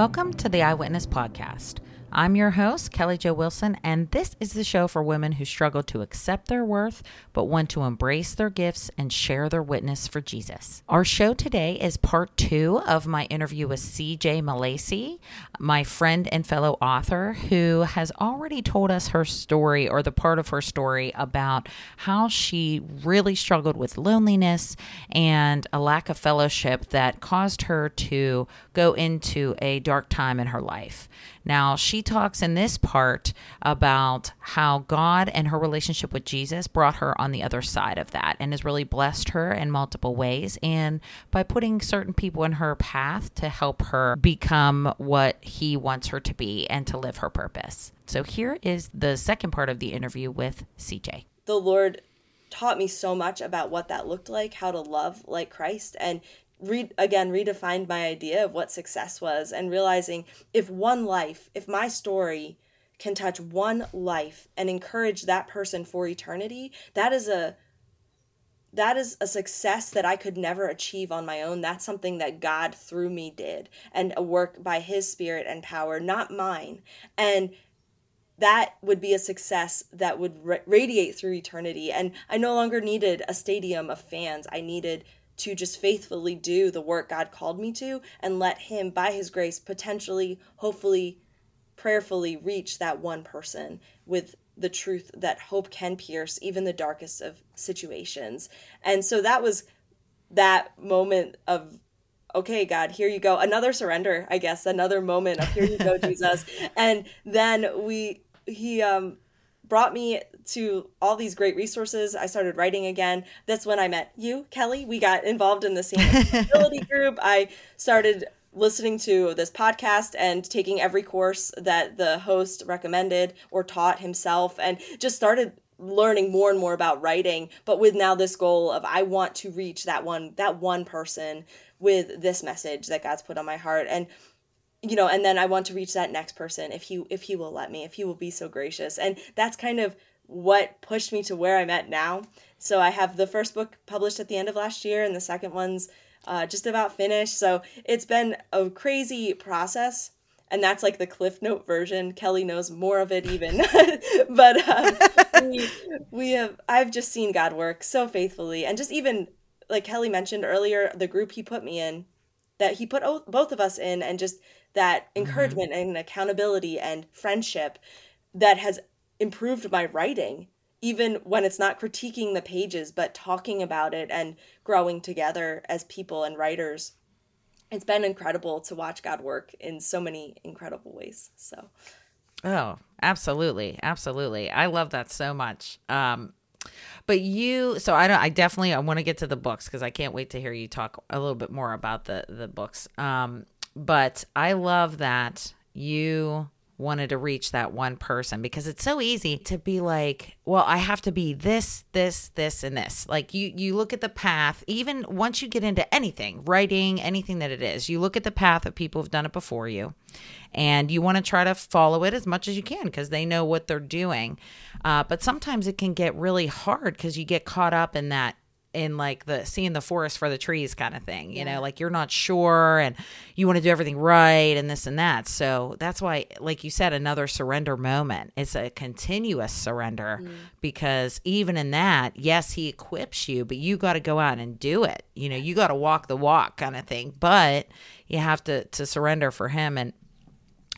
Welcome to the I Witness Podcast. I'm your host, Kelly Jo Wilson, and this is the show for women who struggle to accept their worth but want to embrace their gifts and share their witness for Jesus. Our show today is part two of my interview with CJ Milacci, my friend and fellow author, who has already told us her story or the part of her story about how she really struggled with loneliness and a lack of fellowship that caused her to go into a dark time in her life. Now, she talks in this part about how God and her relationship with Jesus brought her on the other side of that and has really blessed her in multiple ways. And by putting certain people in her path to help her become what he wants her to be and to live her purpose. So, here is the second part of the interview with CJ. The Lord taught me so much about what that looked like, how to love like Christ, and re- again redefined my idea of what success was and realizing if one life if my story can touch one life and encourage that person for eternity that is a that is a success that I could never achieve on my own. That's something that God through me did and a work by his spirit and power, not mine. And that would be a success that would radiate through eternity. And I no longer needed a stadium of fans. I needed to just faithfully do the work God called me to and let Him, by His grace, potentially, hopefully, prayerfully reach that one person with the truth that hope can pierce even the darkest of situations. And so that was that moment of okay god here you go. Another surrender i guess. Another moment of here you go jesus. And then we he um brought me to all these great resources. I started writing again. That's when I met you, Kelly. We got involved in the same accessibility group. I started listening to this podcast and taking every course that the host recommended or taught himself and just started learning more and more about writing but with now this goal of I want to reach that one that one person with this message that God's put on my heart and you know and then i want to reach that next person if he if he will let me if he will be so gracious. And that's kind of what pushed me to where i'm at now. So i have the first book published at the end of last year and the second one's uh, just about finished. So it's been a crazy process. And that's like the cliff note version. Kelly knows more of it even. But um, we, we have i've just seen god work so faithfully. And just even like kelly mentioned earlier the group he put me in that he put both of us in and just that mm-hmm. encouragement mm-hmm. and accountability and friendship that has improved my writing even when it's not critiquing the pages but talking about it and growing together as people and writers it's been incredible to watch god work in so many incredible ways so oh absolutely absolutely i love that so much um but you so i don't i definitely i want to get to the books because i can't wait to hear you talk a little bit more about the the books um but I love that you wanted to reach that one person because it's so easy to be like well i have to be this this this and this. Like you you look at the path even once you get into anything writing anything that it is you look at the path of people who've done it before you and you want to try to follow it as much as you can because they know what they're doing. Uh, but sometimes it can get really hard because you get caught up in that in like the seeing the forest for the trees kind of thing you yeah. know like you're not sure and you want to do everything right and this and that so that's why like you said another surrender moment it's a continuous surrender mm. because even in that yes he equips you but you got to go out and do it you know you got to walk the walk kind of thing but you have to to surrender for him and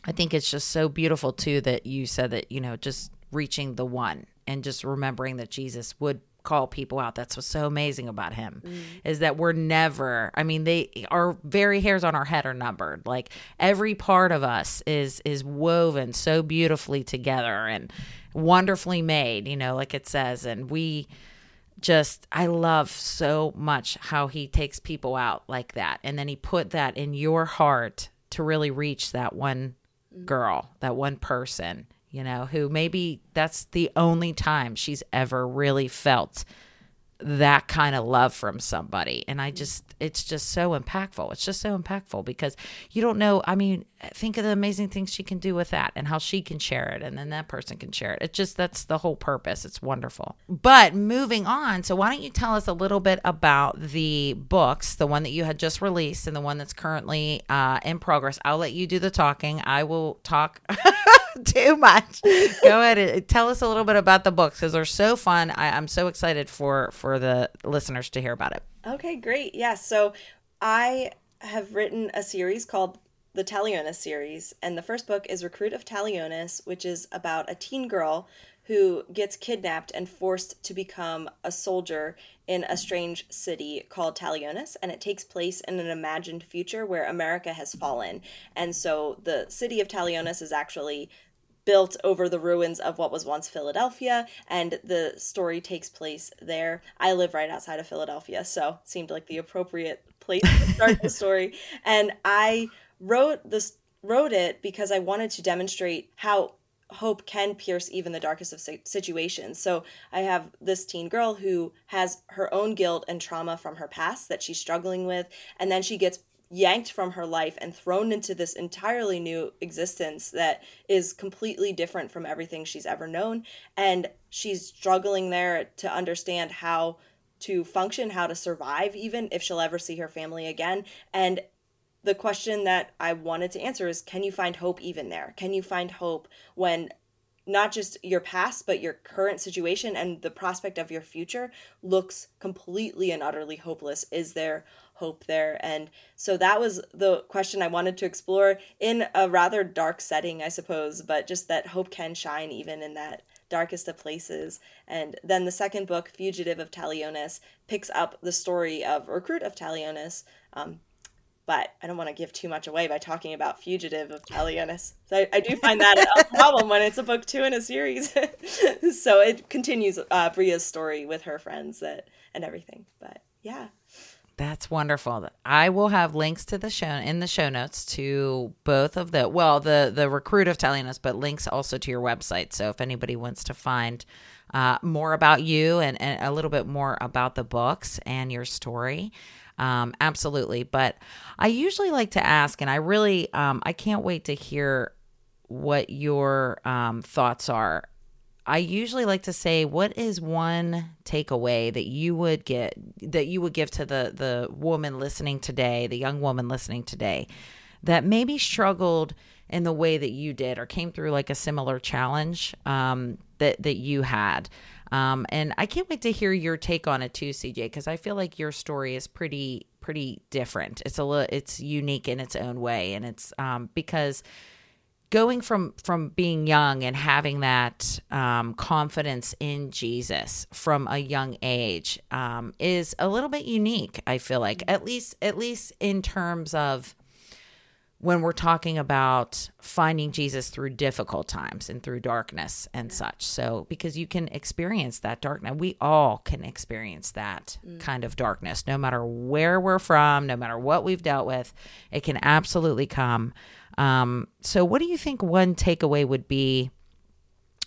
i think it's just so beautiful too that you said that you know just reaching the one and just remembering that jesus would call people out. That's what's so amazing about him mm. is that we're never, I mean, they our very hairs on our head are numbered. Like every part of us is is woven so beautifully together and wonderfully made, you know, like it says and we just I love so much how he takes people out like that and then he put that in your heart to really reach that one mm. girl, that one person you know, who maybe that's the only time she's ever really felt that kind of love from somebody. And I just, it's just so impactful. It's just so impactful because you don't know. I mean, think of the amazing things she can do with that and how she can share it and then that person can share it. It just, that's the whole purpose. It's wonderful. But moving on, so why don't you tell us a little bit about the books, the one that you had just released and the one that's currently uh, in progress? I'll let you do the talking. I will talk. too much. Go ahead and tell us a little bit about the books because they're so fun. I, I'm so excited for for the listeners to hear about it. Okay, great. Yeah, so I have written a series called the Talionis series, and the first book is Recruit of Talionis, which is about a teen girl who gets kidnapped and forced to become a soldier in a strange city called Talionis, and it takes place in an imagined future where America has fallen. And so the city of Talionis is actually built over the ruins of what was once Philadelphia, and the story takes place there. I live right outside of Philadelphia, so it seemed like the appropriate place to start the story. And I wrote this wrote it because I wanted to demonstrate how hope can pierce even the darkest of situations. So I have this teen girl who has her own guilt and trauma from her past that she's struggling with, and then she gets yanked from her life and thrown into this entirely new existence that is completely different from everything she's ever known. And she's struggling there to understand how to function, how to survive, even if she'll ever see her family again. And the question that I wanted to answer is can you find hope even there? Can you find hope when not just your past, but your current situation and the prospect of your future looks completely and utterly hopeless? Is there hope there? And so that was the question I wanted to explore in a rather dark setting, I suppose, but just that hope can shine even in that darkest of places. And then the second book, Fugitive of Talionis, picks up the story of Recruit of Talionis. Um, but I don't want to give too much away by talking about Fugitive of Talionis. So I, I do find that a problem when it's a book two in a series. so it continues uh, Bria's story with her friends that and everything. But yeah. That's wonderful. I will have links to the show in the show notes to both of the well, the the recruit of Talionis, but links also to your website. So if anybody wants to find uh, more about you and, and a little bit more about the books and your story, um, absolutely. But I usually like to ask, and I really, um, I can't wait to hear what your um, thoughts are. I usually like to say, what is one takeaway that you would get that you would give to the the woman listening today, the young woman listening today, that maybe struggled in the way that you did or came through like a similar challenge um, that that you had. Um, and I can't wait to hear your take on it too, CJ, because I feel like your story is pretty pretty different. It's a little, it's unique in its own way, and it's um, because going from from being young and having that um, confidence in Jesus from a young age um, is a little bit unique. I feel like at least at least in terms of when we're talking about finding Jesus through difficult times and through darkness and such. So, because you can experience that darkness, we all can experience that mm. kind of darkness, no matter where we're from, no matter what we've dealt with, it can absolutely come. Um, so, what do you think one takeaway would be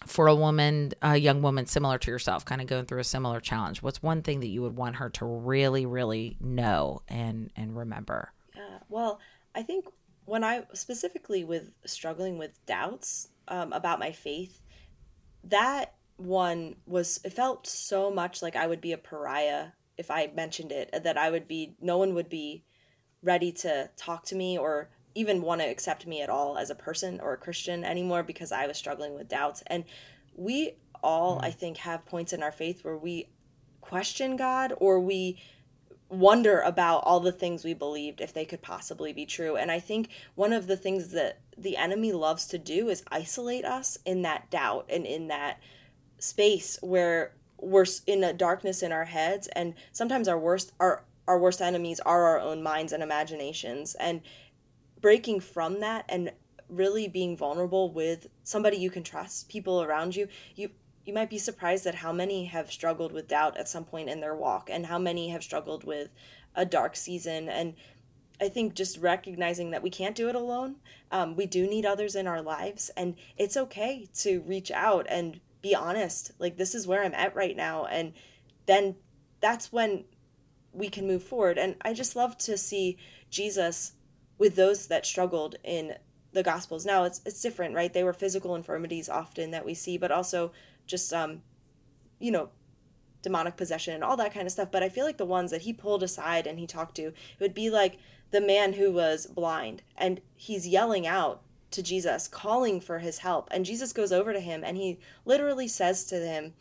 for a woman, a young woman similar to yourself, kind of going through a similar challenge? What's one thing that you would want her to really, really know and and remember? Yeah, well, I think when I specifically with struggling with doubts um, about my faith, that one was it felt so much like I would be a pariah if I mentioned it that I would be no one would be ready to talk to me or even want to accept me at all as a person or a Christian anymore because I was struggling with doubts. And we all I think have points in our faith where we question God or we wonder about all the things we believed if they could possibly be true. And I think one of the things that the enemy loves to do is isolate us in that doubt and in that space where we're in a darkness in our heads and sometimes our worst our our worst enemies are our own minds and imaginations and breaking from that and really being vulnerable with somebody you can trust people around you you you might be surprised at how many have struggled with doubt at some point in their walk and how many have struggled with a dark season. And i think just recognizing that we can't do it alone um, we do need others in our lives and it's okay to reach out and be honest like this is where i'm at right now and then that's when we can move forward. And I just love to see Jesus with those that struggled in the gospels. Now it's it's different right? They were physical infirmities often that we see but also just um you know demonic possession and all that kind of stuff but i feel like the ones that he pulled aside and he talked to it would be like the man who was blind and he's yelling out to jesus calling for his help and jesus goes over to him and he literally says to him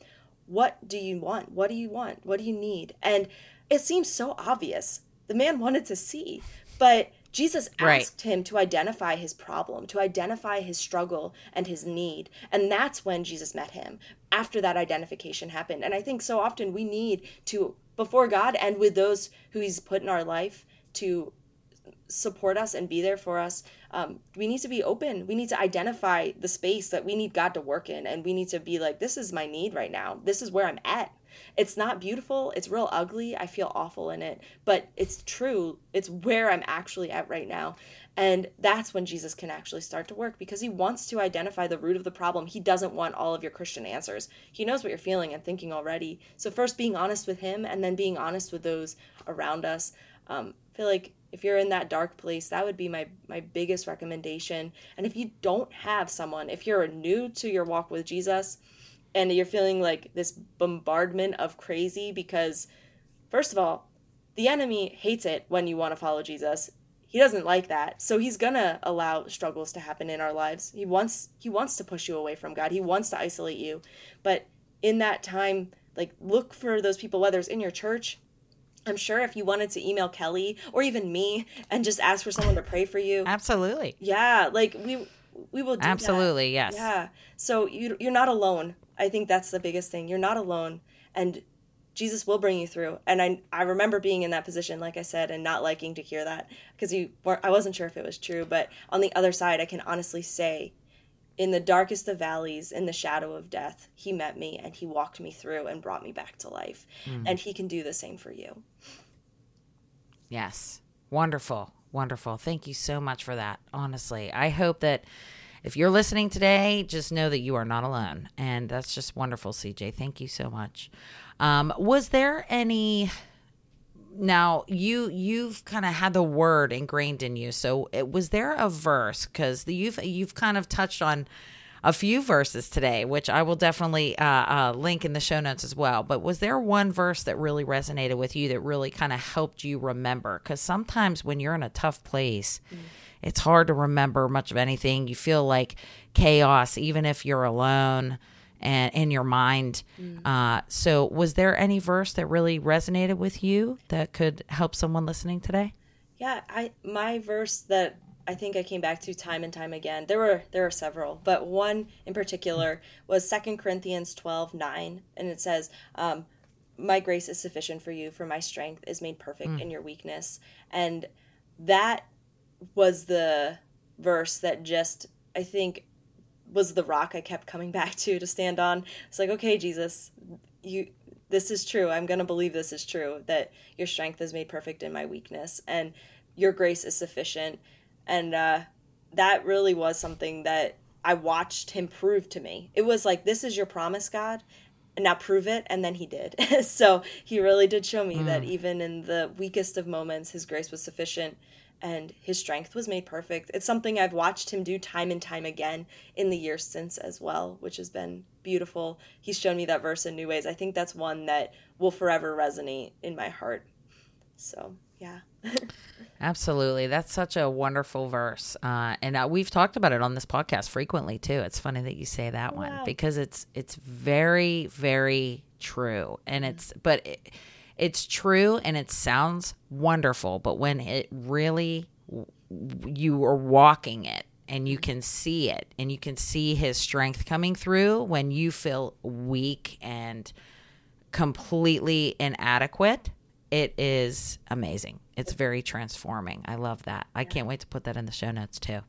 what do you want? What do you want? What do you need? And it seems so obvious. The man wanted to see but Jesus asked right. him to identify his problem, to identify his struggle and his need. And that's when Jesus met him, after that identification happened. And I think so often we need to, before God and with those who he's put in our life, to support us and be there for us. Um, we need to be open. We need to identify the space that we need God to work in. And we need to be like, this is my need right now. This is where I'm at. It's not beautiful. It's real ugly. I feel awful in it, but it's true. It's where I'm actually at right now. And that's when Jesus can actually start to work because he wants to identify the root of the problem. He doesn't want all of your Christian answers. He knows what you're feeling and thinking already. So, first being honest with him and then being honest with those around us. Um, I feel like if you're in that dark place, that would be my, my biggest recommendation. And if you don't have someone, if you're new to your walk with Jesus, and you're feeling like this bombardment of crazy because first of all the enemy hates it when you want to follow jesus. He doesn't like that. So he's gonna allow struggles to happen in our lives. He wants he wants to push you away from god. He wants to isolate you. But in that time like look for those people whether it's in your church i'm sure if you wanted to email kelly or even me and just ask for someone to pray for you absolutely yeah like we we will absolutely that. yes yeah so you, you're not alone I think that's the biggest thing. You're not alone and Jesus will bring you through. And I I remember being in that position like I said and not liking to hear that because you I wasn't sure if it was true, but on the other side I can honestly say in the darkest of valleys in the shadow of death, he met me and he walked me through and brought me back to life. Mm. And he can do the same for you. Yes. Wonderful. Wonderful. Thank you so much for that. Honestly, I hope that if you're listening today, just know that you are not alone. And that's just wonderful, CJ. Thank you so much. Um, was there any now you you've kind of had the word ingrained in you. So it, was there a verse? Because you've you've kind of touched on a few verses today which i will definitely uh, uh, link in the show notes as well. But was there one verse that really resonated with you that really kind of helped you remember? Because sometimes when you're in a tough place mm-hmm it's hard to remember much of anything. You feel like chaos, even if you're alone and in your mind. Mm. Uh, so, was there any verse that really resonated with you that could help someone listening today? Yeah, I my verse that I think I came back to time and time again. There were there are several, but one in particular was Second Corinthians 12, 9. And it says, um, My grace is sufficient for you, for my strength is made perfect mm. in your weakness. And that was the verse that just I think was the rock I kept coming back to to stand on. It's like, okay, Jesus, you this is true. I'm going to believe this is true that your strength is made perfect in my weakness and your grace is sufficient. And uh, that really was something that I watched him prove to me. It was like, this is your promise, God. And now prove it. And then he did. so he really did show me mm. that even in the weakest of moments, his grace was sufficient and his strength was made perfect. It's something I've watched him do time and time again in the years since as well, which has been beautiful. He's shown me that verse in new ways. I think that's one that will forever resonate in my heart. So, yeah. Absolutely. That's such a wonderful verse. Uh, and uh, we've talked about it on this podcast frequently too. It's funny that you say that one because it's it's very very true. And it's but it, it's true and it sounds wonderful, but when it really you are walking it and you can see it and you can see his strength coming through when you feel weak and completely inadequate it is amazing. It's very transforming. I love that. I can't wait to put that in the show notes too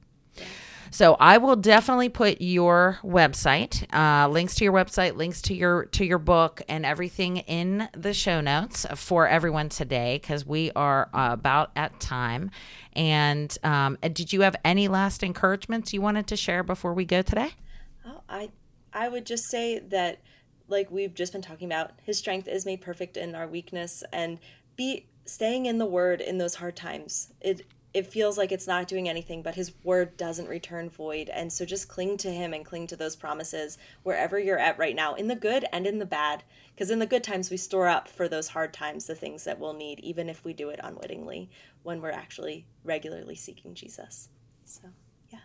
so I will definitely put your website, uh, links to your website, links to your to your book, and everything in the show notes for everyone today because we are uh, about at time. And um, did you have any last encouragements you wanted to share before we go today? Oh, I I would just say that like we've just been talking about, his strength is made perfect in our weakness and be staying in the word in those hard times. It it feels like it's not doing anything, but his word doesn't return void. And so just cling to him and cling to those promises wherever you're at right now, in the good and in the bad. Because in the good times, we store up for those hard times the things that we'll need, even if we do it unwittingly when we're actually regularly seeking Jesus. So. Yeah.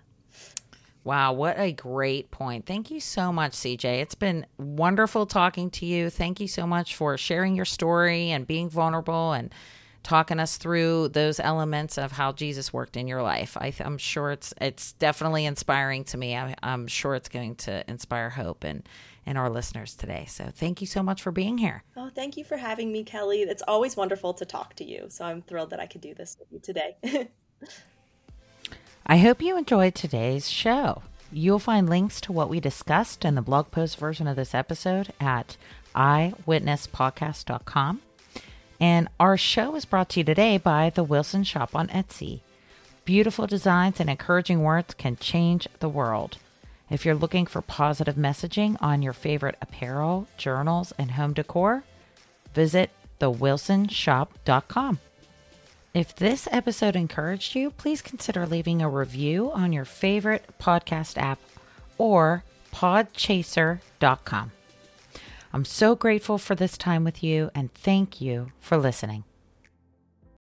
Wow, what a great point. Thank you so much, CJ. It's been wonderful talking to you. Thank you so much for sharing your story and being vulnerable and talking us through those elements of how Jesus worked in your life. I, am sure it's it's definitely inspiring to me. I, I'm sure it's going to inspire hope and in our listeners today. So thank you so much for being here. Oh, thank you for having me, Kelly. It's always wonderful to talk to you. So I'm thrilled that I could do this with you today. I hope you enjoyed today's show. You'll find links to what we discussed in the blog post version of this episode at eyewitnesspodcast.com. And our show is brought to you today by the Wilson Shop on Etsy. Beautiful designs and encouraging words can change the world. If you're looking for positive messaging on your favorite apparel, journals, and home decor, visit thewilsonshop.com. If this episode encouraged you, please consider leaving a review on your favorite podcast app or podchaser.com. I'm so grateful for this time with you and thank you for listening.